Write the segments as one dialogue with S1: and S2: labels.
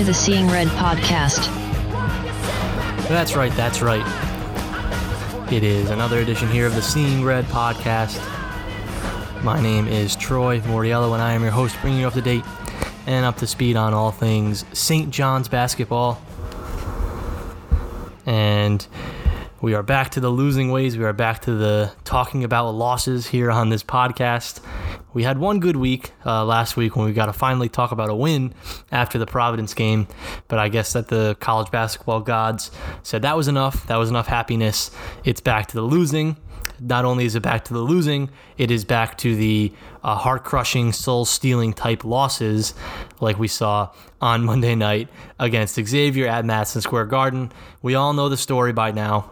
S1: to the Seeing Red podcast.
S2: That's right, that's right. It is another edition here of the Seeing Red podcast. My name is Troy Mauriello, and I am your host, bringing you up to date and up to speed on all things St. John's basketball. And we are back to the losing ways. We are back to the talking about losses here on this podcast. We had one good week uh, last week when we got to finally talk about a win after the Providence game, but I guess that the college basketball gods said that was enough. That was enough happiness. It's back to the losing. Not only is it back to the losing, it is back to the uh, heart crushing, soul stealing type losses like we saw on Monday night against Xavier at Madison Square Garden. We all know the story by now.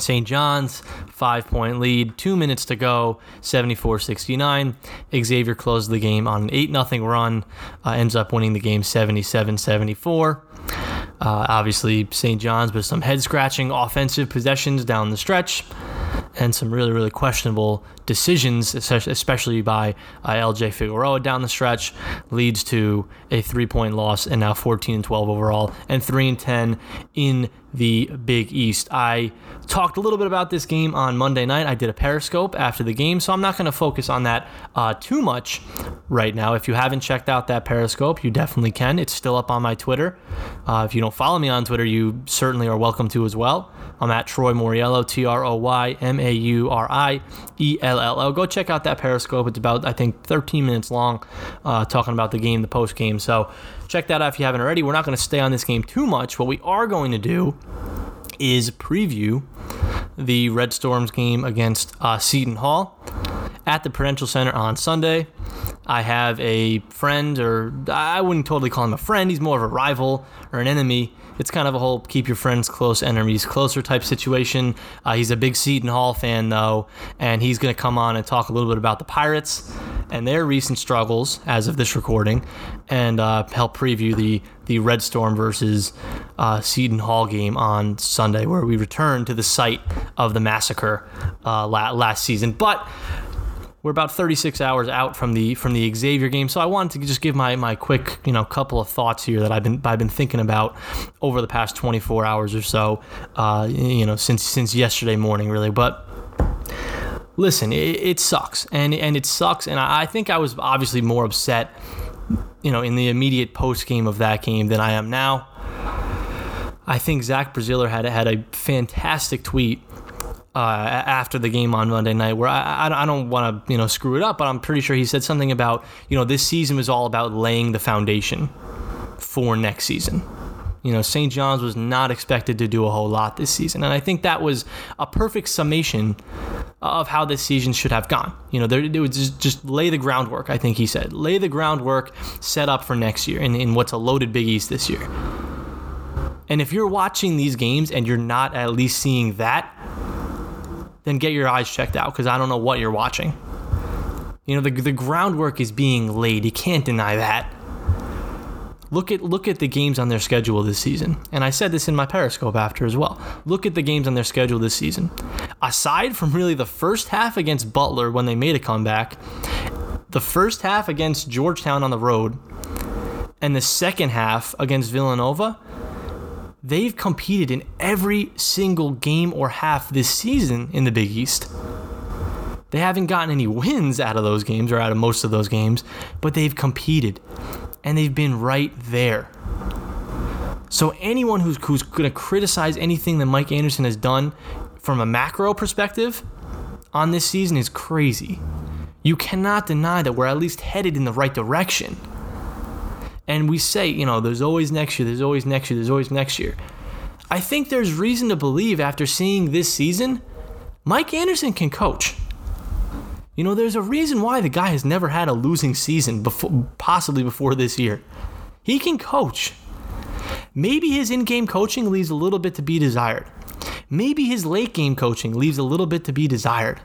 S2: St. John's, five point lead, two minutes to go, 74 69. Xavier closed the game on an 8 0 run, uh, ends up winning the game 77 74. Uh, obviously, St. John's with some head scratching offensive possessions down the stretch and some really, really questionable decisions, especially by uh, LJ Figueroa down the stretch, leads to a three point loss and now 14 and 12 overall and 3 and 10 in the Big East. I talked a little bit about this game on Monday night. I did a Periscope after the game, so I'm not going to focus on that uh, too much right now. If you haven't checked out that Periscope, you definitely can. It's still up on my Twitter. Uh, if you don't follow me on Twitter, you certainly are welcome to as well. I'm at Troy Mauriello, T R O Y M A U R I E L L O. Go check out that Periscope. It's about, I think, 13 minutes long, uh, talking about the game, the post game. So check that out if you haven't already. We're not going to stay on this game too much. What we are going to do is preview the Red Storms game against uh, Seton Hall at the Prudential Center on Sunday. I have a friend, or I wouldn't totally call him a friend, he's more of a rival or an enemy it's kind of a whole keep your friends close, enemies closer type situation. Uh, he's a big Seton Hall fan, though, and he's going to come on and talk a little bit about the Pirates and their recent struggles as of this recording, and uh, help preview the the Red Storm versus uh, Seton Hall game on Sunday, where we return to the site of the massacre uh, last season. But we're about 36 hours out from the from the Xavier game, so I wanted to just give my my quick you know couple of thoughts here that I've been I've been thinking about over the past 24 hours or so, uh, you know since since yesterday morning really. But listen, it, sucks and and it sucks, and I, I think I was obviously more upset, you know, in the immediate post game of that game than I am now. I think Zach Braziller had had a fantastic tweet uh, after the game on Monday night, where I, I, don't want to you know screw it up, but I'm pretty sure he said something about you know this season was all about laying the foundation for next season. You know, St. John's was not expected to do a whole lot this season, and I think that was a perfect summation of how this season should have gone. You know, there, it would just, just lay the groundwork. I think he said, lay the groundwork, set up for next year, in, in what's a loaded Big East this year. And if you're watching these games and you're not at least seeing that, then get your eyes checked out because I don't know what you're watching. You know, the, the groundwork is being laid. You can't deny that. Look at look at the games on their schedule this season. And I said this in my Periscope after as well. Look at the games on their schedule this season. Aside from really the first half against Butler when they made a comeback, the first half against Georgetown on the road, and the second half against Villanova, they've competed in every single game or half this season in the Big East. They haven't gotten any wins out of those games or out of most of those games, but they've competed and they've been right there. So anyone who's, who's going to criticize anything that Mike Anderson has done from a macro perspective on this season is crazy. You cannot deny that we're at least headed in the right direction. And we say, you know, there's always next year, there's always next year, there's always next year. I think there's reason to believe after seeing this season, Mike Anderson can coach. You know, there's a reason why the guy has never had a losing season before, possibly before this year. He can coach. Maybe his in game coaching leaves a little bit to be desired. Maybe his late game coaching leaves a little bit to be desired.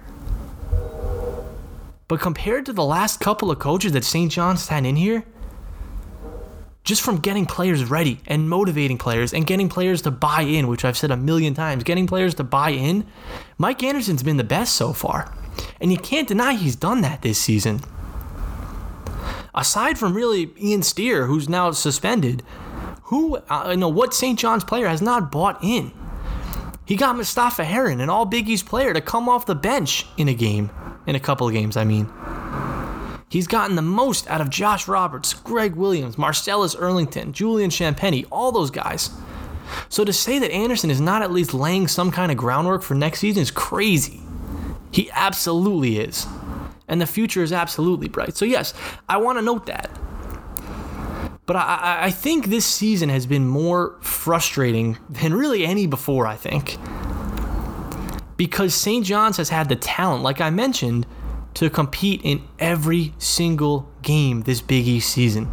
S2: But compared to the last couple of coaches that St. John's had in here, just from getting players ready and motivating players and getting players to buy in, which I've said a million times, getting players to buy in, Mike Anderson's been the best so far. And you can't deny he's done that this season. Aside from really Ian Steere, who's now suspended, who, uh, you know, what St. John's player has not bought in? He got Mustapha Heron, an all Big East player, to come off the bench in a game, in a couple of games, I mean. He's gotten the most out of Josh Roberts, Greg Williams, Marcellus Earlington, Julian Champagnie, all those guys. So to say that Anderson is not at least laying some kind of groundwork for next season is crazy. He absolutely is. And the future is absolutely bright. So, yes, I want to note that. But I, I think this season has been more frustrating than really any before, I think. Because St. John's has had the talent, like I mentioned, to compete in every single game this Big East season.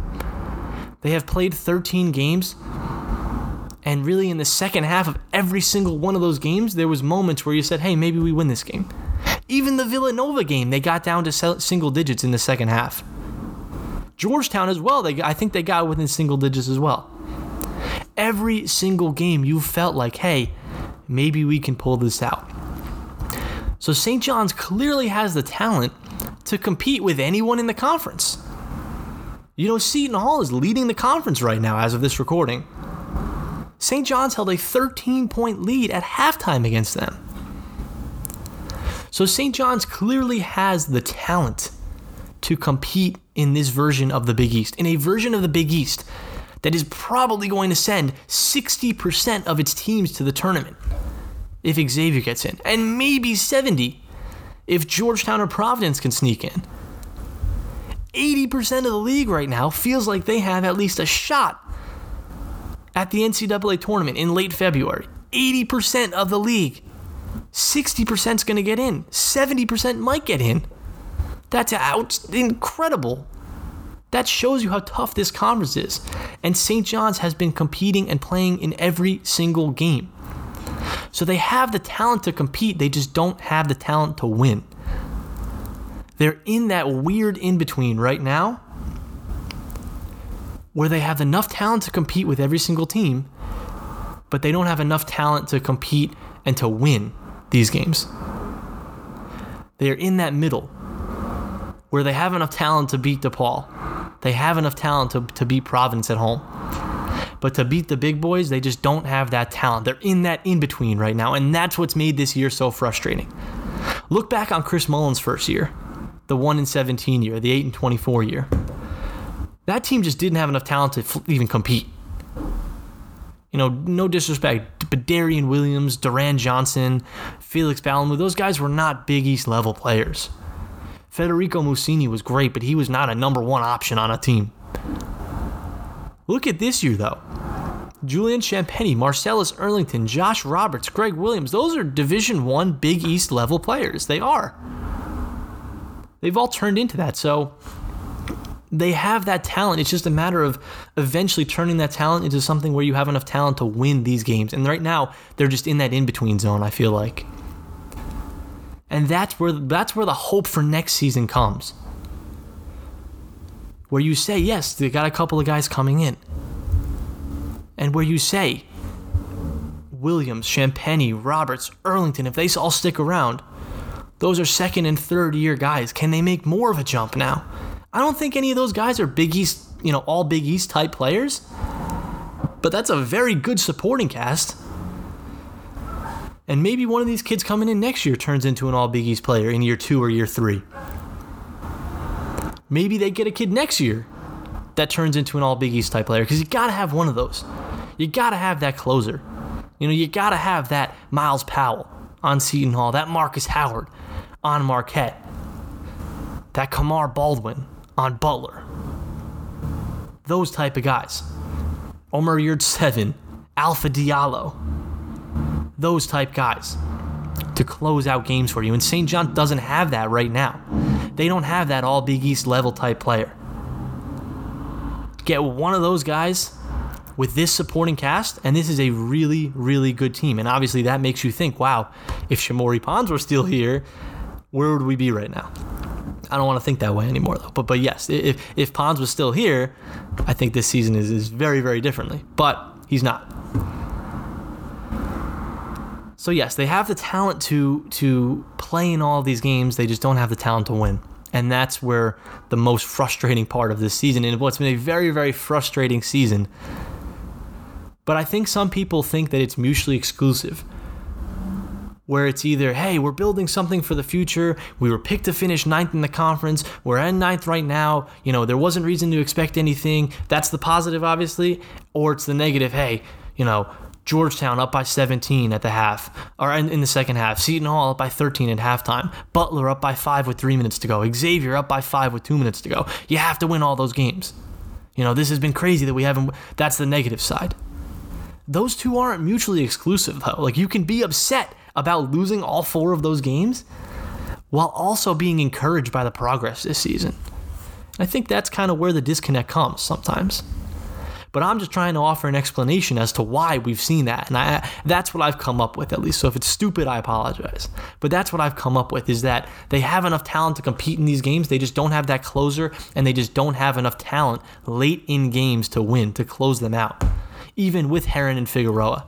S2: They have played 13 games, and really in the second half of every single one of those games, there was moments where you said, "Hey, maybe we win this game." Even the Villanova game, they got down to single digits in the second half. Georgetown as well. They, I think they got within single digits as well. Every single game, you felt like, hey, maybe we can pull this out. So St. John's clearly has the talent to compete with anyone in the conference. You know, Seton Hall is leading the conference right now as of this recording. St. John's held a 13 point lead at halftime against them. So St. John's clearly has the talent to compete in this version of the Big East, in a version of the Big East that is probably going to send 60% of its teams to the tournament if Xavier gets in, and maybe 70 if Georgetown or Providence can sneak in. 80% of the league right now feels like they have at least a shot at the NCAA tournament in late February. 80% of the league. 60% is going to get in. 70% might get in. That's out incredible. That shows you how tough this conference is. And St. John's has been competing and playing in every single game. So they have the talent to compete, they just don't have the talent to win. They're in that weird in between right now where they have enough talent to compete with every single team, but they don't have enough talent to compete and to win these games. They're in that middle where they have enough talent to beat DePaul. They have enough talent to, to beat Providence at home. But to beat the big boys, they just don't have that talent. They're in that in between right now, and that's what's made this year so frustrating. Look back on Chris Mullin's first year, the 1 in 17 year, the 8 and 24 year. That team just didn't have enough talent to even compete. You know, no disrespect, but Darien Williams, Durand Johnson, Felix Balamou, those guys were not Big East level players. Federico Mussini was great, but he was not a number one option on a team. Look at this year, though. Julian Champagnie, Marcellus Earlington, Josh Roberts, Greg Williams, those are Division One Big East level players. They are. They've all turned into that. So they have that talent. It's just a matter of eventually turning that talent into something where you have enough talent to win these games. And right now, they're just in that in between zone, I feel like. And that's where that's where the hope for next season comes. Where you say, yes, they got a couple of guys coming in. And where you say, Williams, Champagnie, Roberts, Earlington, if they all stick around, those are second and third year guys. Can they make more of a jump now? I don't think any of those guys are Big East, you know, all Big East type players. But that's a very good supporting cast. And maybe one of these kids coming in next year turns into an all Big East player in year two or year three. Maybe they get a kid next year that turns into an all Big East type player because you got to have one of those. You got to have that closer. You know, you got to have that Myles Powell on Seton Hall, that Marcus Howard on Marquette, that Kamar Baldwin on Butler. Those type of guys. Omer Yurtseven, Alpha Diallo, those type guys to close out games for you. And St. John doesn't have that right now. They don't have that all Big East level type player. Get one of those guys with this supporting cast, and this is a really, really good team. And obviously, that makes you think, wow, if Shamorie Ponds were still here, where would we be right now? I don't want to think that way anymore though. But but yes, if if Pons was still here, I think this season is, is very very differently. But he's not. So yes, they have the talent to to play in all of these games. They just don't have the talent to win. And that's where the most frustrating part of this season and what's been a very very frustrating season. But I think some people think that it's mutually exclusive where it's either, hey, we're building something for the future. We were picked to finish ninth in the conference. We're in ninth right now. You know, there wasn't reason to expect anything. That's the positive, obviously. Or it's the negative, hey, you know, Georgetown up by 17 at the half, or in, in the second half. Seton Hall up by 13 at halftime. Butler up by five with three minutes to go. Xavier up by five with two minutes to go. You have to win all those games. You know, this has been crazy that we haven't. That's the negative side those two aren't mutually exclusive though. Like you can be upset about losing all four of those games while also being encouraged by the progress this season. I think that's kind of where the disconnect comes sometimes. But I'm just trying to offer an explanation as to why we've seen that. And I, that's what I've come up with, at least. So if it's stupid, I apologize. But that's what I've come up with is that they have enough talent to compete in these games. They just don't have that closer, and they just don't have enough talent late in games to win, to close them out. Even with Heron and Figueroa.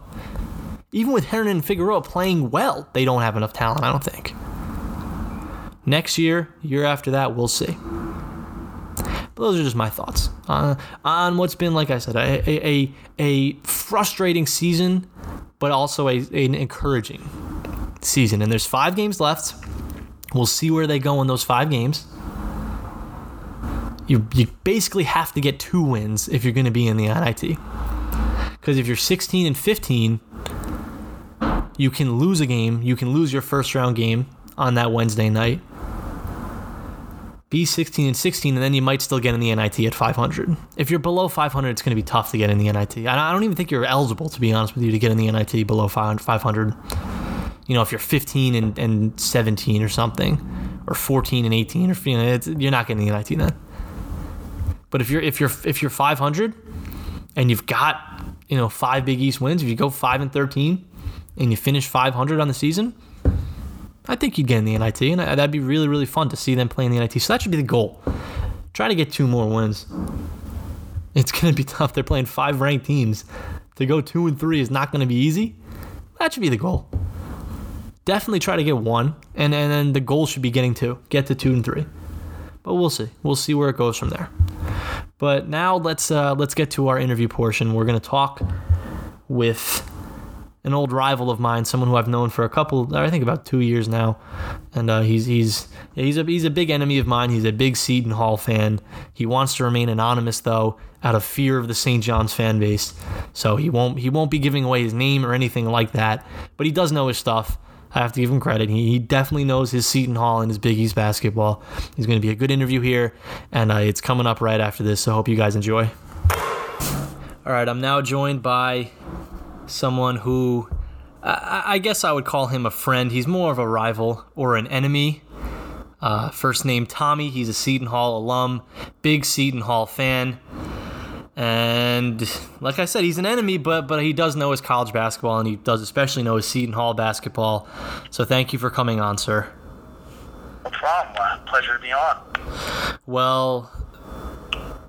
S2: Even with Heron and Figueroa playing well, they don't have enough talent, I don't think. Next year, year after that, we'll see. But those are just my thoughts uh, on what's been, like I said, a, a, a, frustrating season, but also a, an encouraging season. And there's five games left. We'll see where they go in those five games. You, you basically have to get two wins if you're going to be in the NIT. Because if you're 16 and 15, you can lose a game. You can lose your first round game on that Wednesday night. Be 16 and 16, and then you might still get in the NIT at 500. If you're below 500, it's going to be tough to get in the NIT. I don't even think you're eligible, to be honest with you, to get in the NIT below 500. You know, if you're 15 and, and 17 or something, or 14 and 18, or you know, you're not getting the NIT then. But if you're if you're if you're 500 and you've got you know five Big East wins, if you go five and 13 and you finish 500 on the season, I think you'd get in the NIT, and that'd be really really fun to see them play in the NIT. So that should be the goal. Try to get two more wins. It's gonna be tough. They're playing five ranked teams. To go two and three is not gonna be easy. That should be the goal. Definitely try to get one, and, and then the goal should be getting two. Get to two and three. But we'll see. We'll see where it goes from there. But now let's uh, let's get to our interview portion. We're gonna talk with an old rival of mine, someone who I've known for a couple, I think about two years now, and uh, he's he's he's a he's a big enemy of mine. He's a big Seton Hall fan. He wants to remain anonymous though, out of fear of the St. John's fan base. So he won't he won't be giving away his name or anything like that. But he does know his stuff. I have to give him credit. He, he definitely knows his Seton Hall and his Big East basketball. He's going to be a good interview here, and uh, it's coming up right after this. So hope you guys enjoy. All right, I'm now joined by someone who I, I guess I would call him a friend. He's more of a rival or an enemy. Uh, first name Tommy. He's a Seton Hall alum, big Seton Hall fan. And like I said, he's an enemy, but but he does know his college basketball, and he does especially know his Seton Hall basketball. So thank you for coming on, sir.
S3: No problem. Pleasure to be on.
S2: Well,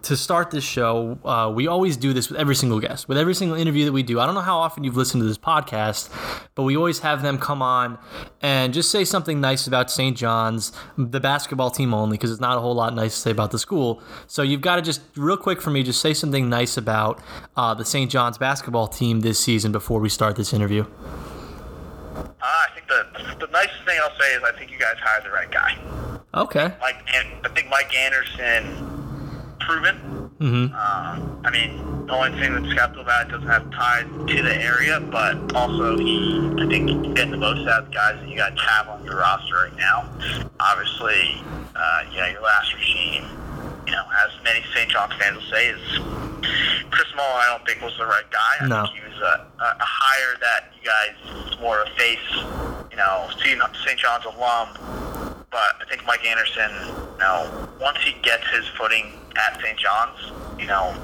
S2: to start this show, uh, we always do this with every single guest, with every single interview that we do. I don't know how often you've listened to this podcast, but we always have them come on and just say something nice about St. John's, the basketball team only, because it's not a whole lot nice to say about the school. So you've got to just, real quick for me, just say something nice about uh, the St. John's basketball team this season before we start this interview.
S3: Uh, I think the the nicest thing I'll say is I think you guys hired the right guy.
S2: Okay.
S3: Mike, I think Mike Anderson, proven.
S2: Mm-hmm.
S3: Uh, I mean, the only thing that's skeptical about it doesn't have ties to the area, but also he, I think, he's getting the most out of the guys that you guys have on your roster right now. Obviously, uh, you know, your last regime, you know, as many St. John's fans will say, is Chris Mullin. I don't think was the right guy. I
S2: No.
S3: think he was a, a, a hire that you guys more a face, you know, St. John's alum. But I think Mike Anderson, you know, once he gets his footing at St. John's, you know,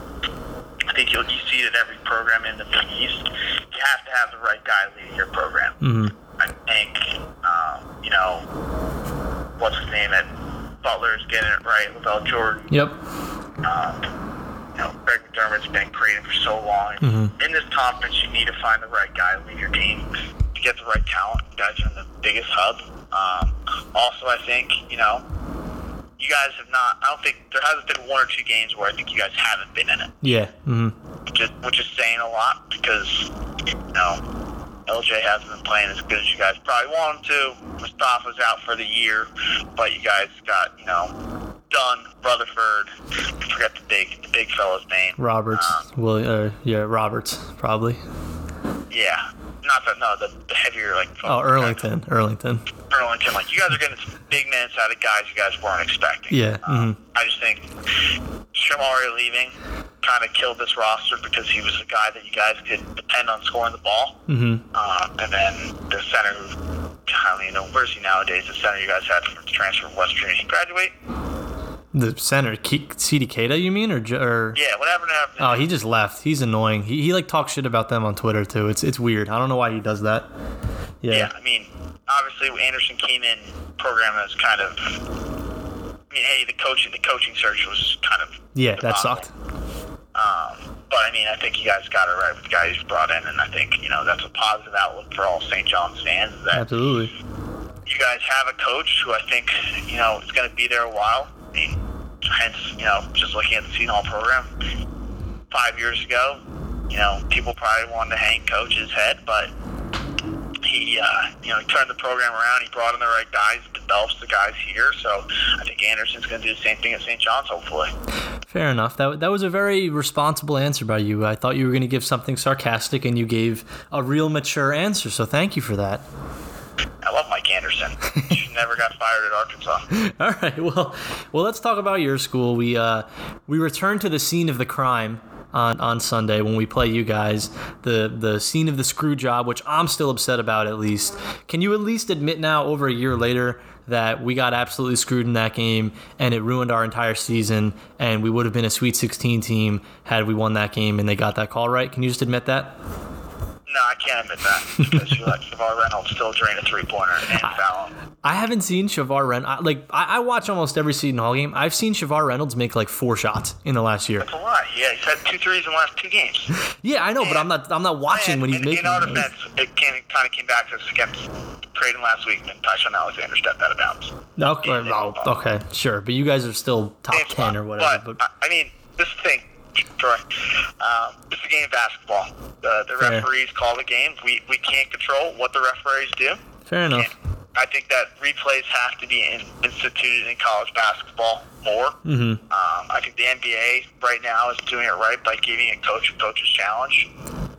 S3: I think you'll, you see it at every program in the Big East. You have to have the right guy leading your program.
S2: Mm-hmm.
S3: I think, um, you know, what's his name at Butler's getting it right. LaVall Jordan.
S2: Yep.
S3: Um, you know, Greg McDermott's been creating for so long.
S2: Mhm.
S3: In this conference, you need to find the right guy to lead your team to get the right talent. You guys are in the biggest hub. Um, also, I think you know, you guys have not. I don't think there hasn't been one or two games where I think you guys haven't been in it,
S2: Yeah. Mm-hmm.
S3: which is which is saying a lot because you know. LJ hasn't been playing as good as you guys probably want him to. Mustafa's out for the year, but you guys got, you know, Dunn, Rutherford. I forget the big the big fella's name.
S2: Roberts.
S3: Um,
S2: Will. Uh, yeah. Roberts. Probably.
S3: Yeah. Not that no, the, the heavier like
S2: Oh, Earlington. Earlington.
S3: Earlington. Like you guys are getting big minutes out of guys you guys weren't expecting.
S2: Yeah.
S3: Um,
S2: hmm
S3: I just think Shamorie leaving kind of killed this roster because he was a guy that you guys could depend on scoring the ball.
S2: hmm
S3: Uh, and then the center who I don't even know where's he nowadays. The center you guys had from transfer from West Virginia. He graduate?
S2: The center, Sedee Keita, you mean, or, or?
S3: Yeah, whatever happened.
S2: Oh, he just left. He's annoying. He, he like talks shit about them on Twitter too. It's it's weird. I don't know why he does that. Yeah.
S3: Yeah, I mean, obviously Anderson came in program as kind of. I mean, hey, the coaching the coaching search was kind of.
S2: Yeah, that sucked.
S3: Um, but I mean, I think you guys got it right with the guys you brought in, and I think you know that's a positive outlook for all St. John's fans.
S2: Absolutely.
S3: you guys have a coach who I think you know is going to be there a while. Hence you know just looking at the Seton Hall program five years ago, you know people probably wanted to hang coach's head, but he uh, you know he turned the program around. He brought in the right guys, develops the guys here. So I think Anderson's going to do the same thing at St. John's, hopefully.
S2: Fair enough. That that was a very responsible answer by you. I thought you were going to give something sarcastic, and you gave a real mature answer. So thank you for that.
S3: I love Mike Anderson. he never got fired at Arkansas.
S2: All right. Well, well, let's talk about your school. We uh, we returned to the scene of the crime on, on Sunday when we play you guys. The the scene of the screw job, which I'm still upset about. At least, can you at least admit now, over a year later, that we got absolutely screwed in that game and it ruined our entire season, and we would have been a Sweet 16 team had we won that game and they got that call right? Can you just admit that?
S3: No, I can't admit that because you let Shavar Reynolds still drain a three pointer and foul.
S2: I haven't seen Shavar Reynolds. Like I, I watch almost every Seton Hall game. I've seen Shavar Reynolds make like four shots in the last year.
S3: That's a lot. Yeah, he's had two threes in the last two games.
S2: Yeah, I know, but I'm not. I'm not watching
S3: And
S2: when he's
S3: in,
S2: making.
S3: In our defense, it came, kind of came back to us against Creighton last week, and Ty-Shon Alexander stepped out of bounds.
S2: Okay, oh, okay, sure, but you guys are still top ten
S3: spot.
S2: or whatever.
S3: But,
S2: But,
S3: I mean, this is thing, Troy. Um, is a game of basketball. The,
S2: Fair.
S3: referees call the game. We, we can't control what the referees do.
S2: fair enough.
S3: And I think that replays have to be in, instituted in college basketball more.
S2: hmm
S3: Um, I think the NBA right now is doing it right by giving a coach a coach's challenge.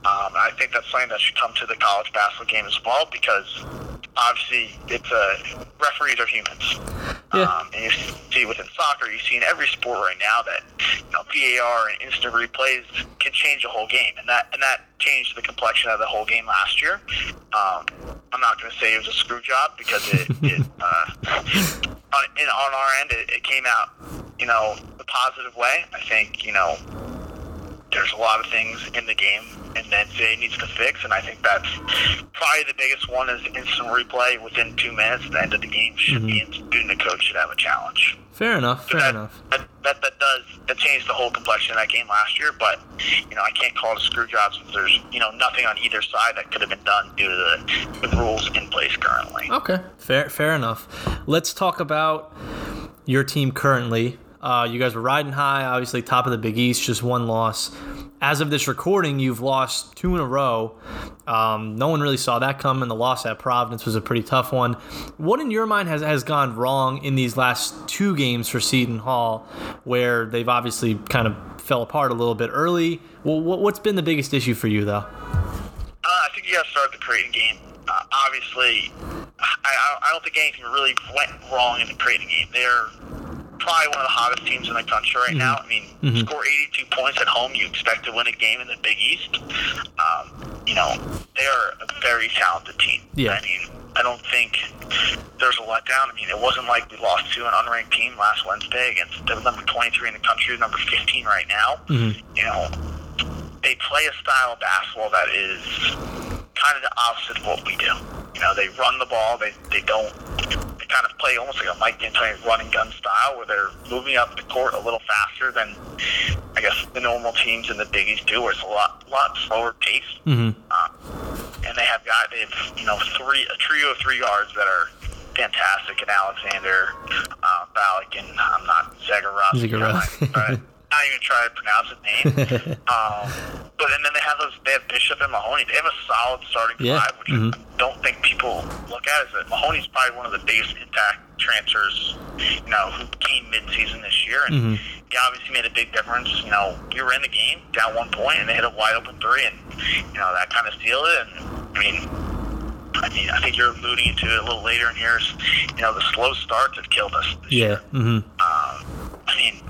S3: Um, I think that's something that should come to the college basketball game as well because obviously it's a referees are humans.
S2: Yeah.
S3: Um, and you see within soccer, you see in every sport right now that you know VAR and instant replays can change a whole game, and that and that changed the complexion of the whole game last year. Um, I'm not going to say it was a screw job because it, it uh, on, in, on our end it, it came out you know the positive way. I think you know there's a lot of things in the game and that NCAA needs to fix, and I think that's probably the biggest one is instant replay within two minutes at the end of the game should mhm. be instituted, and the coach should have a challenge.
S2: Fair enough. Fair
S3: that,
S2: enough.
S3: That, that, that does that changed the whole complexion of that game last year, but you know I can't call it a screw job since there's you know nothing on either side that could have been done due to the, the rules in place currently.
S2: Okay. Fair. Fair enough. Let's talk about your team currently. Uh, you guys were riding high, obviously top of the Big East, just one loss. As of this recording, you've lost two in a row. Um, no one really saw that coming. The loss at Providence was a pretty tough one. What in your mind has, has gone wrong in these last two games for Seton Hall, where they've obviously kind of fell apart a little bit early? Well, what, what's been the biggest issue for you, though?
S3: Uh, I think you got to start the Creighton game. Uh, obviously, I, I I don't think anything really went wrong in the Creighton game. They're probably one of the hottest teams in the country right now. I mean,
S2: Mhm.
S3: score 82 points at home, you expect to win a game in the Big East. Um, you know, they are a very talented team.
S2: Yeah.
S3: I mean, I don't think there's a letdown. I mean, it wasn't like we lost to an unranked team last Wednesday against the number 23 in the country, number 15 right now.
S2: Mhm.
S3: You know, they play a style of basketball that is kind of the opposite of what we do. You know, they run the ball. They they don't. Kind of play almost like a Mike D'Antoni running gun style, where they're moving up the court a little faster than I guess the normal teams in the Big East do, where it's a lot lot slower pace.
S2: Mm-hmm.
S3: Uh, and they have got they have you know three a trio of three guards that are fantastic, and Alexander, uh, Ballock, and I'm not Zegarowski.
S2: Zegarowski.
S3: but not even try to pronounce his name. um, but and then they have those. They have Bishop and Mahoney. They have a solid starting
S2: Yeah.
S3: five, which
S2: Mhm.
S3: I don't think people look at. Is that Mahoney's probably one of the biggest impact transfers, you know, who came mid-season this year, and
S2: Mhm.
S3: he obviously made a big difference. You know, you were in the game down one point, and they hit a wide open three, and you know that kind of sealed it. And I mean. I mean, I think you're alluding to it a little later in here. Is, you know, the slow starts have killed us. This
S2: Yeah.
S3: year.
S2: Mm-hmm.
S3: Um, I mean,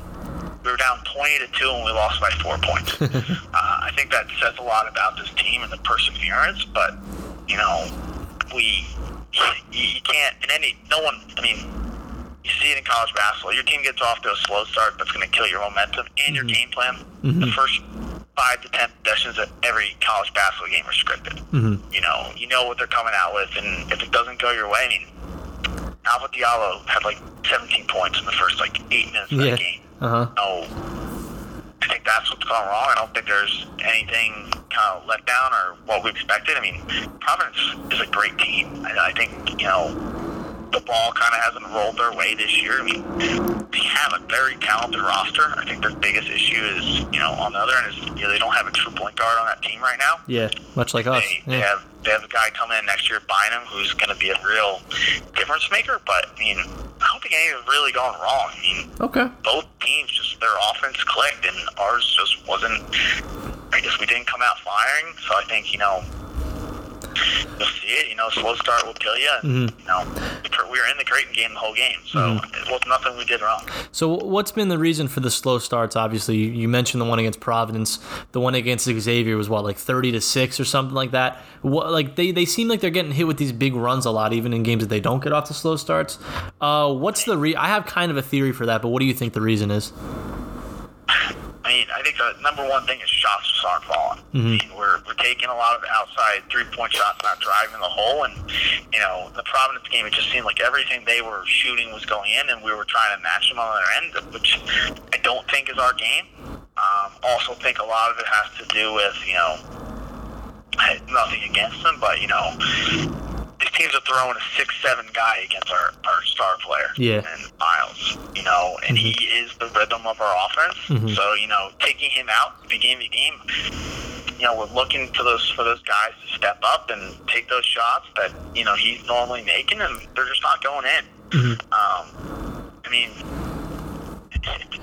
S3: we were down 20 to 2 and we lost by four points. uh, I think that says a lot about this team and the perseverance, but, you know, we, you, you can't, in any, no one, I mean, you see it in college basketball. Your team gets off to a slow start that's going to kill your momentum and your game plan. The first five to 10 possessions of every college basketball game are scripted.
S2: Mm-hmm.
S3: You know, you know what they're coming out with, and if it doesn't go your way, I mean, Alpha Diallo had like 17 points in the first like eight minutes of
S2: Yeah.
S3: that game.
S2: Uh huh.
S3: No, I think that's what's gone wrong. I don't think there's anything kind of let down or what we expected. I mean, Providence is a great team. I, I think you know the ball kind of hasn't rolled their way this year. I mean, they have a very talented roster. I think their biggest issue is you know on the other end is you know, they don't have a true point guard on that team right now.
S2: Yeah. Much like us.
S3: They, they have they have a guy coming in next year, Bynum, who's going to be a real difference maker. But I mean, I don't think anything's really gone wrong. I mean,
S2: Okay.
S3: both teams just their offense clicked, and ours just wasn't. I guess we didn't come out firing. So I think you know. You'll see it, you know, slow start will kill you. And,
S2: Mhm.
S3: You know, we were in the Creighton game the whole game, so it was nothing we did wrong.
S2: So what's been the reason for the slow starts? Obviously, you- you mentioned the one against Providence. The one against Xavier was what, like thirty to six or something like that. What, like they, they seem like they're getting hit with these big runs a lot, even in games that they don't get off to slow starts. Uh, what's the re? I have kind of a theory for that, but what do you think the reason is?
S3: I mean, I think the number one thing is shots just aren't falling. I mean, we're, we're taking a lot of outside three point shots, not driving the hole. And, you know, the Providence game, it just seemed like everything they were shooting was going in, and we were trying to match them on their end, which I don't think is our game. Um, also, think a lot of it has to do with, you know, nothing against them, but, you know, these teams are throwing a six-seven guy against our, our star player,
S2: Yeah.
S3: and Myles, you know, and he is the rhythm of our offense.
S2: Mhm.
S3: So you know, taking him out at the beginning of the game, you know, we're looking for those for those guys to step up and take those shots that you know he's normally making, and they're just not going in. Um, I mean.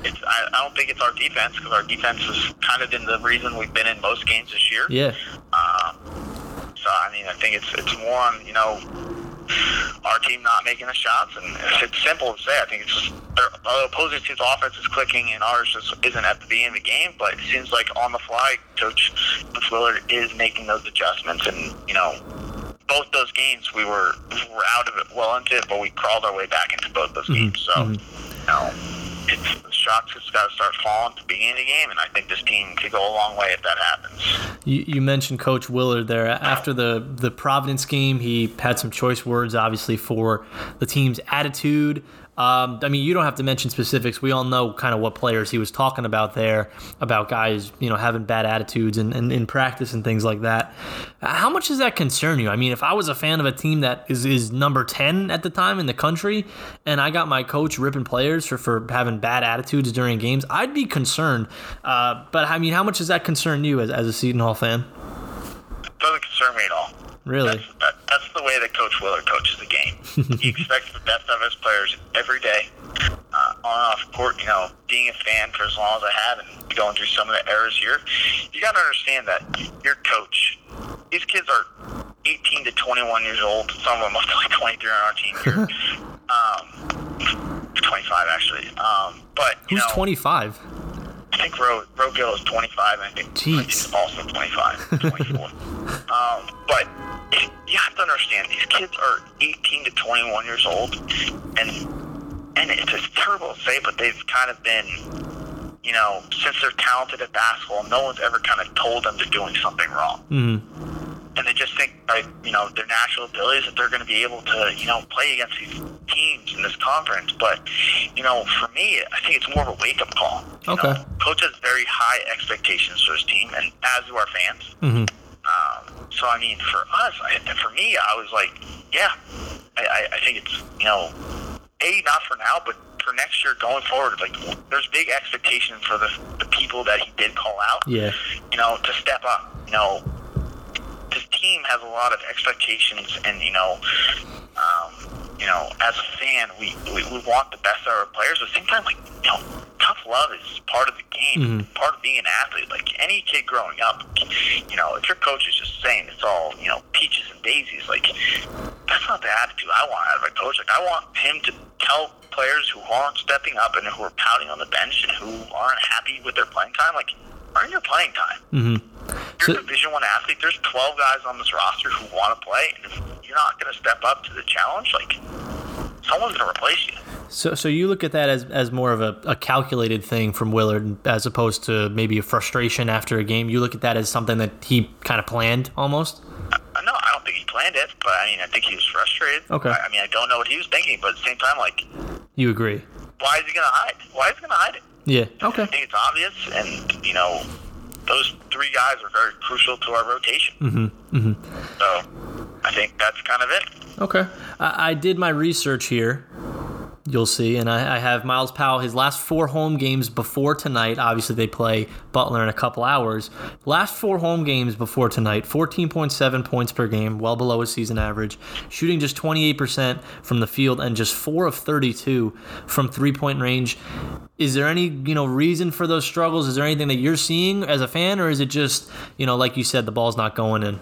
S3: It's, I, I don't think it's our defense because our defense has kind of been the reason we've been in most games this year.
S2: Yeah.
S3: Um, so I mean, I think it's it's more on you know our team not making the shots, and it's, it's simple to say. I think it's just their the opposing team's offense is clicking, and ours just isn't at the beginning of the game. But it seems like on the fly, Coach Willard is making those adjustments, and you know. Both those games, we were we were out of it well into it, but we crawled our way back into both those mm-hmm. games. So, mm-hmm. you know, it's the shots just got to start falling at the beginning of the game, and I think this team could go a long way if that happens.
S2: You, you mentioned Coach Willard there. After the, the Providence game, he had some choice words, obviously, for the team's attitude. Um, I mean, you don't have to mention specifics. We all know kind of what players he was talking about there, about guys, you know, having bad attitudes and, and in practice and things like that. How much does that concern you? I mean, if I was a fan of a team that is, is number 10 at the time in the country and I got my coach ripping players for, for having bad attitudes during games, I'd be concerned. Uh, but I mean, how much does that concern you as, as a Seton Hall fan?
S3: doesn't concern me at all.
S2: Really?
S3: That's, that, that's the way that Coach Willard coaches the game. he expects the best of his players every day. Uh, on and off court, you know, being a fan for as long as I have and going through some of the errors here, you got to understand that your coach, these kids are 18 to 21 years old. Some of them up to like 23 on our team here. um, 25 actually. Um, but you
S2: Who's 25?
S3: I think Ro Rogill is 25, and I think
S2: Jeez.
S3: he's also 25, 24. um, but you have to understand, these kids are 18 to 21 years old, and and it's, it's terrible to say, but they've kind of been, you know, since they're talented at basketball, no one's ever kind of told them they're doing something wrong.
S2: hmm
S3: and they just think by you know their natural abilities that they're going to be able to you know play against these teams in this conference. But you know, for me, I think it's more of a wake up call. You
S2: Okay.
S3: Know, coach has very high expectations for his team, and as do our fans.
S2: hmm
S3: Um, so I mean, for us, I, for me, I was like, yeah, I, I, I think it's you know, a not for now, but for next year going forward, like there's big expectation for the the people that he did call out.
S2: Yeah.
S3: You know, to step up. You know, team has a lot of expectations, and you know, um, you know, as a fan, we, we, we want the best out of our players. But at the same time, like you know, tough love is part of the game, part of being an athlete. Like any kid growing up, you know, if your coach is just saying it's all you know peaches and daisies, like that's not the attitude I want out of a coach. Like I want him to tell players who aren't stepping up and who are pouting on the bench and who aren't happy with their playing time, like earn your playing time.
S2: hmm
S3: You're
S2: So-
S3: a Division One athlete. There's 12 guys on this roster who want to play, and if you're not going to step up to the challenge, like someone's going to replace you.
S2: So, so you look at that as, as more of a, a calculated thing from Willard as opposed to maybe a frustration after a game. You look at that as something that he kind of planned almost.
S3: Uh, No, I don't think he planned it, but I mean, I think he was frustrated.
S2: Okay.
S3: I, I mean, I don't know what he was thinking, but at the same time, like,
S2: You agree?
S3: why is he going to hide? Why is he going to hide it?
S2: Yeah. Okay.
S3: I think it's obvious, and you know, those three guys are very crucial to our rotation.
S2: Mm-hmm. Mm-hmm.
S3: So, I think that's kind of it.
S2: Okay. I, I did my research here. You'll see, and I, I have Myles Powell. His last four home games before tonight. Obviously, they play Butler in a couple hours. Last four home games before tonight, 14.7 points per game, well below his season average. Shooting just 28% from the field and just four of 32 from three-point range. Is there any you know reason for those struggles? Is there anything that you're seeing as a fan, or is it just you know like you said, the ball's not going in?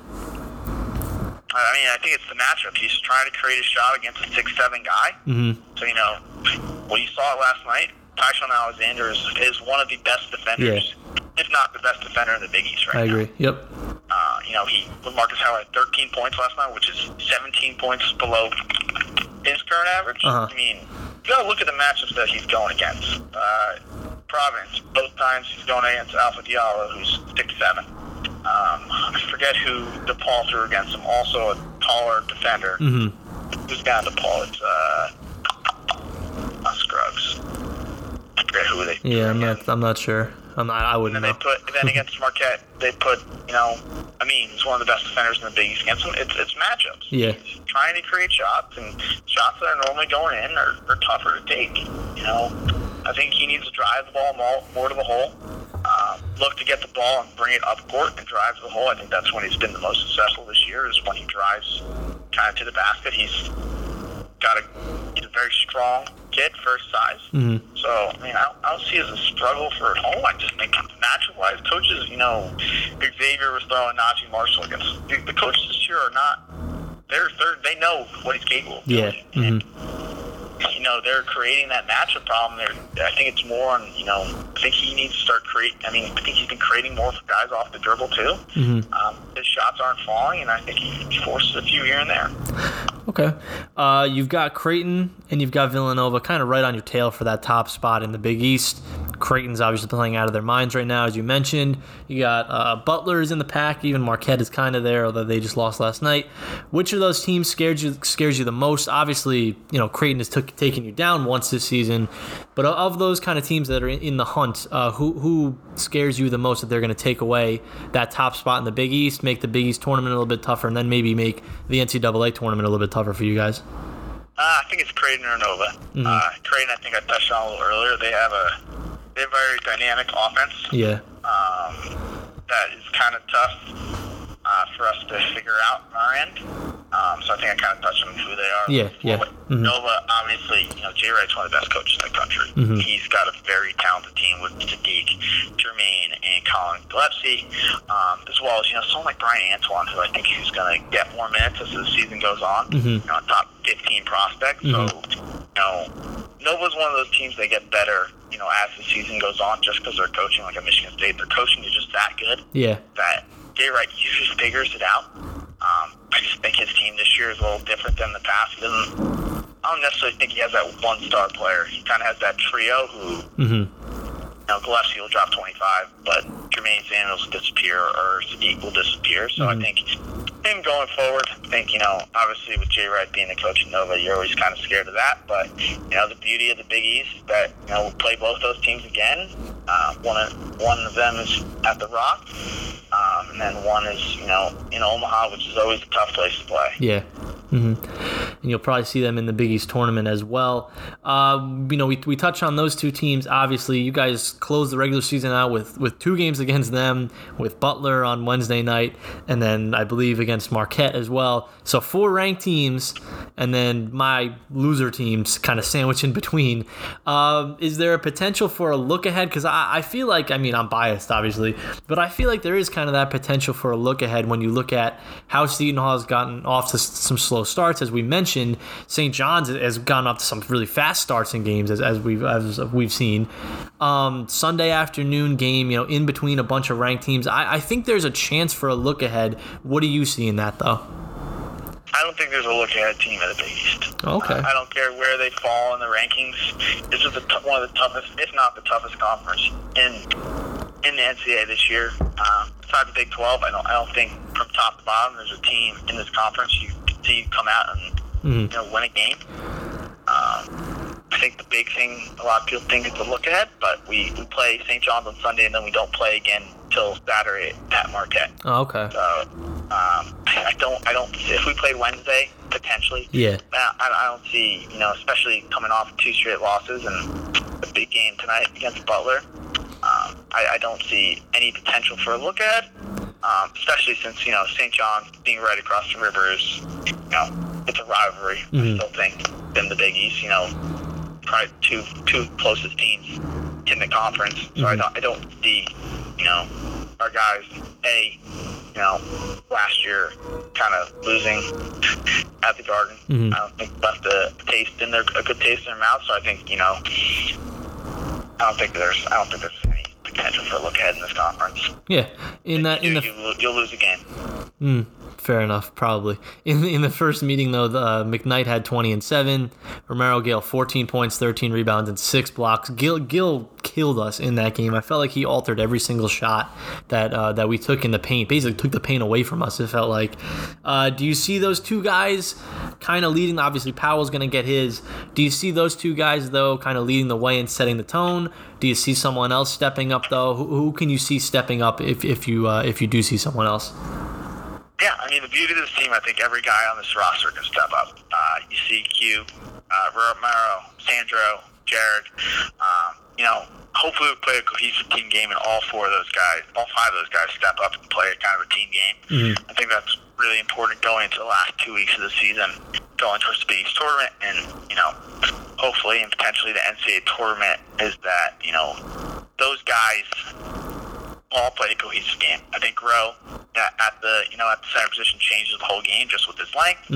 S3: I mean, I think it's the matchup. He's trying to create a shot against a six-seven guy.
S2: Mm-hmm.
S3: So you know, well, you saw it last night. Ty-Shon Alexander is, is one of the best defenders, if not the best defender in the Big East right
S2: I
S3: now.
S2: agree. Yep.
S3: Uh, you know, he with Marcus Howard had 13 points last night, which is 17 points below his current average.
S2: Uh-huh.
S3: I mean, you got to look at the matchups that he's going against. Uh, Providence, both times he's going against Alpha Diallo, who's six seven. Um, I forget who DePaul threw against him. Also a taller defender.
S2: Mm-hmm.
S3: Who's got DePaul? It's uh, Scruggs. I forget who they. threw
S2: Yeah, I'm not. I'm not sure. I'm not, I wouldn't
S3: then
S2: know.
S3: they put then against Marquette, they put you know, I mean, he's one of the best defenders in the Big East against him. It's it's matchups.
S2: Yeah.
S3: He's trying to create shots, and shots that are normally going in are, are tougher to take. You know, I think he needs to drive the ball more, more to the hole. Uh, look to get the ball and bring it up court and drive to the hole. I think that's when he's been the most successful this year. Is when he drives kind of to the basket. He's got a he's a very strong kid his size.
S2: Mhm.
S3: So I mean, I don't, I don't see it as a struggle for at home. I just think natural wise, coaches, you know, Xavier was throwing Naji Marshall against the, the coaches this year are not. They're, they're they know what he's capable of
S2: Yeah.
S3: doing.
S2: hmm
S3: And, you know, they're creating that matchup problem. They're, I think it's more on, you know, I think he needs to start creating. I mean, I think he's been creating more for guys off the dribble too.
S2: hmm
S3: Um, his shots aren't falling, and I think he forces a few here and there.
S2: Okay. Uh, you've got Creighton and you've got Villanova kind of right on your tail for that top spot in the Big East. Creighton's obviously playing out of their minds right now, as you mentioned. You got uh, Butler's in the pack. Even Marquette is kind of there, although they just lost last night. Which of those teams scares you scares you the most? Obviously, you know Creighton has took, taken you down once this season, but of those kind of teams that are in, in the hunt, uh, who who scares you the most that they're going to take away that top spot in the Big East, make the Big East tournament a little bit tougher, and then maybe make the NCAA tournament a little bit tougher for you guys?
S3: Uh, I think it's Creighton or Nova.
S2: Mm-hmm.
S3: Uh, Creighton, I think I touched on a little earlier. They have a they have a very dynamic offense
S2: Yeah.
S3: um, that is kind of tough uh, for us to figure out on our end. Um, so I think I kind of touched on who they are.
S2: Yeah, yeah. Mhm.
S3: Nova, obviously, you know, Jay Wright's one of the best coaches in the country.
S2: Mhm.
S3: He's got a very talented team with Saddiq, Jermaine, and Collin Gillespie, um, as well as you know someone like Bryan Antoine, who I think he's going to get more minutes as the season goes on.
S2: Mhm.
S3: You know, top 15 prospect. So
S2: Mhm.
S3: you know, Nova's one of those teams that get better, you know, as the season goes on, just because they're coaching like a Michigan State. Their coaching is just that good
S2: Yeah.
S3: that Jay Wright usually figures it out. Um, I just think his team this year is a little different than the past. He doesn't. I don't necessarily think he has that one star player. He kind of has that trio who,
S2: hmm
S3: know, Gillespie will drop 25, but Jermaine Samuels will disappear or Saddiq will disappear. So
S2: Mhm.
S3: I think him going forward, I think, you know, obviously with Jay Wright being the coach of Nova, you're always kind of scared of that. But, you know, the beauty of the Big East that, you know, we'll play both those teams again. Uh, one, of, one of them is at the Rock, um, and then one is, you know, in Omaha, which is always a tough place to play.
S2: Yeah. Hmm And you'll probably see them in the Big East tournament as well. Uh, you know, we, we touched on those two teams. Obviously, you guys closed the regular season out with, with two games against them, with Butler on Wednesday night, and then I believe against Marquette as well. So four ranked teams, and then my loser teams kind of sandwiched in between. Um, is there a potential for a look ahead? Because I, I feel like, I mean, I'm biased, obviously, but I feel like there is kind of that potential for a look ahead when you look at how Seton Hall has gotten off to some slow starts. As we mentioned, St. John's has gotten up to some really fast starts in games, as, as we've as we've seen. Um, Sunday afternoon game, you know, in between a bunch of ranked teams. I, I think there's a chance for a look ahead. What do you see in that, though?
S3: I don't think there's a look ahead team at the Big East.
S2: Okay.
S3: Uh, I don't care where they fall in the rankings. This is the t- one of the toughest, if not the toughest, conference in in the NCAA this year. Um, besides the Big 12, I don't I don't think from top to bottom there's a team in this conference you can see come out and
S2: Mhm.
S3: you know win a game. Um, I think the big thing a lot of people think is the look ahead, but we, we play St. John's on Sunday and then we don't play again till Saturday at Marquette.
S2: Oh, okay.
S3: So um, I don't, I don't. If we played Wednesday, potentially,
S2: Yeah.
S3: I, I don't see, you know, especially coming off two straight losses and a big game tonight against Butler. Um, I, I don't see any potential for a look at, um, especially since you know St. John's being right across the river is, you know, it's a rivalry.
S2: Mhm.
S3: I still think in the Big East, you know, probably two two closest teams in the conference. So I
S2: Mhm.
S3: don't I don't see, you know, our guys a, you know, last year kind of losing at the Garden.
S2: Mhm.
S3: I don't think left a taste in their a good taste in their mouth. So I think you know, I don't think there's I don't think there's any potential for a look ahead in this conference.
S2: Yeah. In that, in
S3: you,
S2: the
S3: you, you'll lose a game.
S2: Mm, fair enough, probably. In the, in the first meeting, though, the, uh, McKnight had 20 and 7. Romaro Gill, 14 points, 13 rebounds, and 6 blocks. Gill, Gill killed us in that game. I felt like he altered every single shot that uh, that we took in the paint. Basically, took the paint away from us, it felt like. Uh, do you see those two guys kind of leading? Obviously, Powell's going to get his. Do you see those two guys, though, kind of leading the way and setting the tone? Do you see someone else stepping up, though? Who, who can you see stepping up if, if you uh, if you do see someone else?
S3: Yeah, I mean the beauty of this team, I think every guy on this roster can step up. Uh, you see Q, uh, Romaro, Sandro, Jared. Um, you know, hopefully we play a cohesive team game, and all four of those guys, all five of those guys, step up and play a kind of a team game. I think that's really important going into the last two weeks of the season, going towards the Big East tournament, and you know, hopefully and potentially the NCAA tournament is that you know those guys all play a cohesive game. I think Rowe at, the you know at the center position changes the whole game just with his length,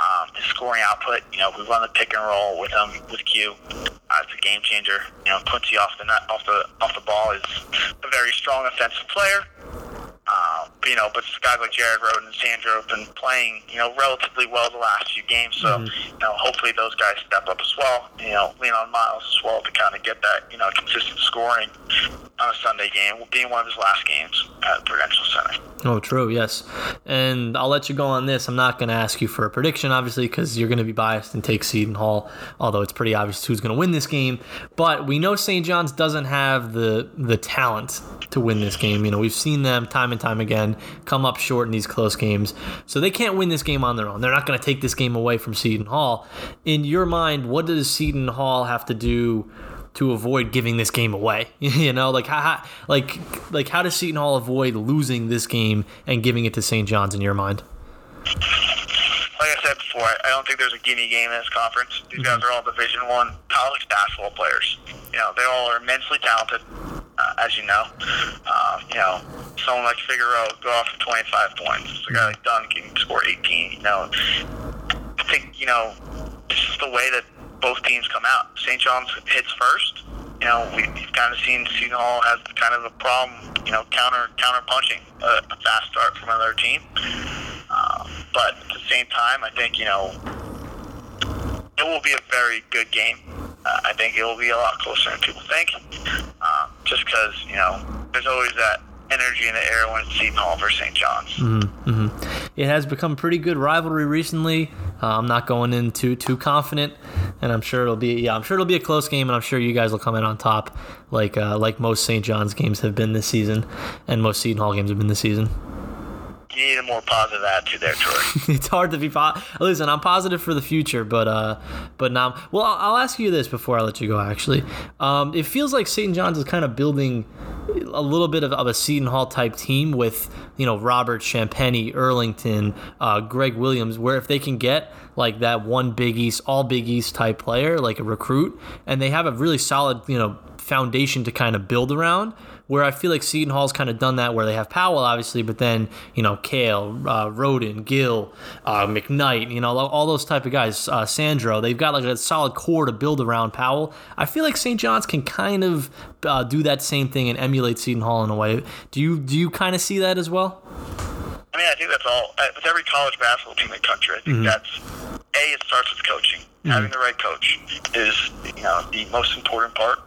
S3: um, his scoring output. You know, we run the pick and roll with him with Q. Uh, it's a game changer. You know, Quincy off the net, off the off the ball is a very strong offensive player. Um, but, you know, but guys like Jared Rhoden and Sandro have been playing, you know, relatively well the last few games. So, you know, hopefully those guys step up as well. You know, lean on Myles as well to kind of get that, you know, consistent scoring on a Sunday game, being one of his last games at Prudential Center.
S2: Oh, true. Yes, and I'll let you go on this. I'm not going to ask you for a prediction, obviously, because you're going to be biased and take Seton Hall. Although it's pretty obvious who's going to win this game, but we know St. John's doesn't have the the talent to win this game. You know, we've seen them time and time again come up short in these close games, so they can't win this game on their own. They're not going to take this game away from Seton Hall. In your mind, what does Seton Hall have to do? to avoid giving this game away. you know, like how, how like like how does Seton Hall avoid losing this game and giving it to St. John's in your mind?
S3: Like I said before, I I don't think there's a gimme game in this conference. These guys are all Division One college basketball players. You know, they all are immensely talented, uh, as you know. Um, you know, someone like Figueroa go off for 25 points. A guy like Dunn can score 18. You know, I think you know it's just the way that both teams come out. St. John's hits first. You know, we, we've kind of seen Seton Hall has kind of a problem. You know, counter counter punching a, a fast start from another team. Um, but at the same time, I think you know it will be a very good game. Uh, I think it will be a lot closer than people think. Um, just because you know there's always that energy in the air when it's Seton Hall versus St. John's.
S2: Mm-hmm. it has become pretty good rivalry recently. Uh, I'm not going in too too confident, and I'm sure it'll be yeah I'm sure it'll be a close game, and I'm sure you guys will come in on top like uh, like most St. John's games have been this season, and most Seton Hall games have been this season.
S3: You need a more positive attitude there, Troy.
S2: it's hard to be positive. listen. I'm positive for the future, but uh, but now, well, I'll, I'll ask you this before I let you go. Actually, um, it feels like St. John's is kind of building a little bit of, of a Seton Hall type team with you know Robert Champagnie, Earlington, uh, Greg Williams, where if they can get like that one Big East, all Big East type player, like a recruit, and they have a really solid you know foundation to kind of build around where I feel like Seton Hall's kind of done that, where they have Powell, obviously, but then you know Cale, uh, Rhoden, Gill, uh, McKnight, you know all those type of guys, uh, Sandro. They've got like a solid core to build around Powell. I feel like St. John's can kind of uh, do that same thing and emulate Seton Hall in a way. Do you do you kind of see that as well?
S3: I mean, I think that's all. uh, With every college basketball team in the country, I think that's a. It starts with coaching. Having the right coach is, you know, the most important part.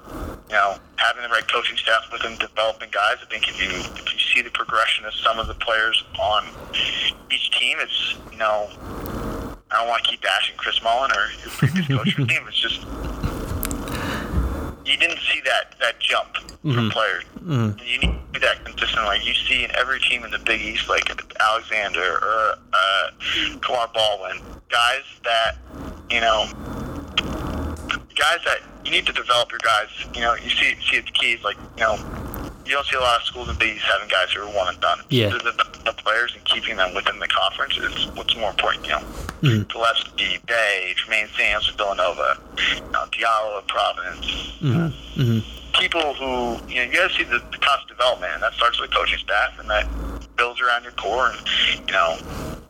S3: You know, having the right coaching staff within developing guys. I think if you if you see the progression of some of the players on each team, it's you know, I don't want to keep bashing Chris Mullin or your previous coach team. It's just you didn't see that that jump from players. You need to do that consistently. You see in every team in the Big East, like Alexander or uh, Kamar Baldwin, guys that you know, guys that you need to develop your guys. You know, you see see the keys like you know. You don't see a lot of schools in Big East having guys who are one and done.
S2: Yeah.
S3: The, the, players and keeping them within the conference is what's more important. You know,
S2: Mm-hmm.
S3: Gillespie, Bey, Jermaine Samuels with Villanova, you know, Diallo of Providence.
S2: Mm-hmm.
S3: People who you know, you got to see the, the constant development, and that starts with coaching staff, and that builds around your core. And you know,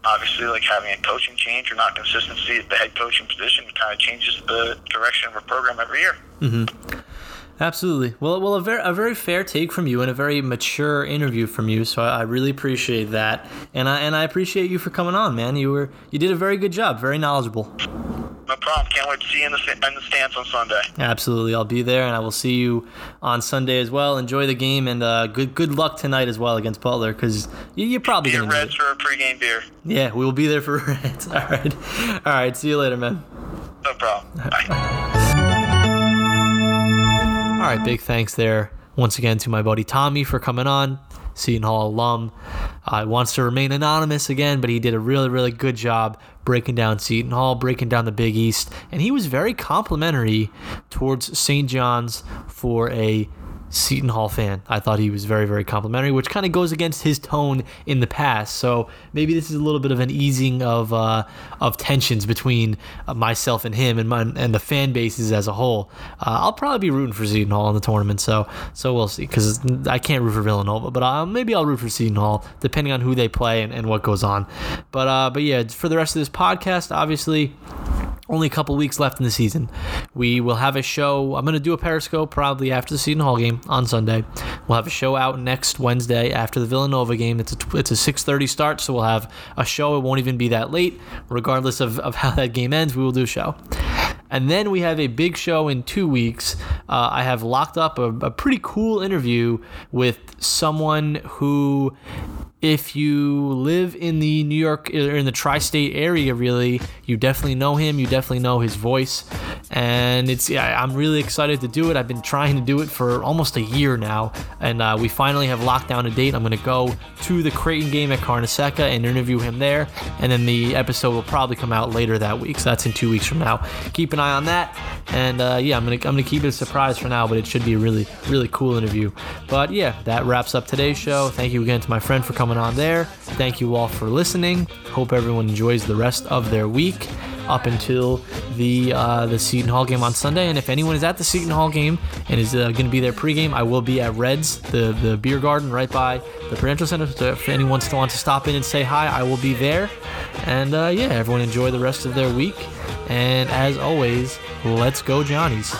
S3: obviously, like having a coaching change or not consistency at the head coaching position kind of changes the direction of a program every year.
S2: Absolutely. Well, well, a very a very fair take from you and a very mature interview from you. So I, I really appreciate that, and I and I appreciate you for coming on, man. You were you did a very good job, very knowledgeable.
S3: No problem. Can't wait to see you in the in the stands on Sunday.
S2: Absolutely, I'll be there, and I will see you on Sunday as well. Enjoy the game, and uh, good good luck tonight as well against Butler, because you, you're probably
S3: Be at
S2: gonna need
S3: Reds for a pregame beer.
S2: Yeah, we will be there for Reds. All right, all right. See you later, man.
S3: No problem. Bye.
S2: All right, big thanks there once again to my buddy Tommy for coming on, Seton Hall alum. Uh, wants to remain anonymous again, but he did a really, really good job breaking down Seton Hall, breaking down the Big East, and he was very complimentary towards St. John's for a Seton Hall fan. I thought he was very, very complimentary, which kind of goes against his tone in the past. So maybe this is a little bit of an easing of uh, of tensions between uh, myself and him and my, and the fan bases as a whole. Uh, I'll probably be rooting for Seton Hall in the tournament, so so we'll see. Because I can't root for Villanova, but uh, maybe I'll root for Seton Hall depending on who they play and, and what goes on. But uh, but yeah, for the rest of this podcast, obviously only a couple weeks left in the season. We will have a show. I'm going to do a Periscope probably after the Seton Hall game on Sunday. We'll have a show out next Wednesday after the Villanova game. It's a it's a 6:30 start, so we'll have a show. It won't even be that late, regardless of, of how that game ends. We will do a show. And then we have a big show in two weeks. Uh, I have locked up a, a pretty cool interview with someone who if you live in the New York or in the tri-state area, really, you definitely know him. You definitely know his voice, and it's yeah, I'm really excited to do it. I've been trying to do it for almost a year now, and uh, we finally have locked down a date. I'm gonna go to the Creighton game at Carnesecca and interview him there, and then the episode will probably come out later that week. So that's in two weeks from now. Keep an eye on that, and uh, yeah, I'm gonna I'm gonna keep it a surprise for now, but it should be a really really cool interview. But yeah, that wraps up today's show. Thank you again to my friend for coming on there. Thank you all for listening. Hope everyone enjoys the rest of their week up until the uh, the Seton Hall game on Sunday. And if anyone is at the Seton Hall game and is uh, going to be there pregame, I will be at Reds, the the beer garden right by the Prudential Center. So if anyone still wants to stop in and say hi, I will be there. And uh, yeah, everyone enjoy the rest of their week. And as always, let's go Johnnies.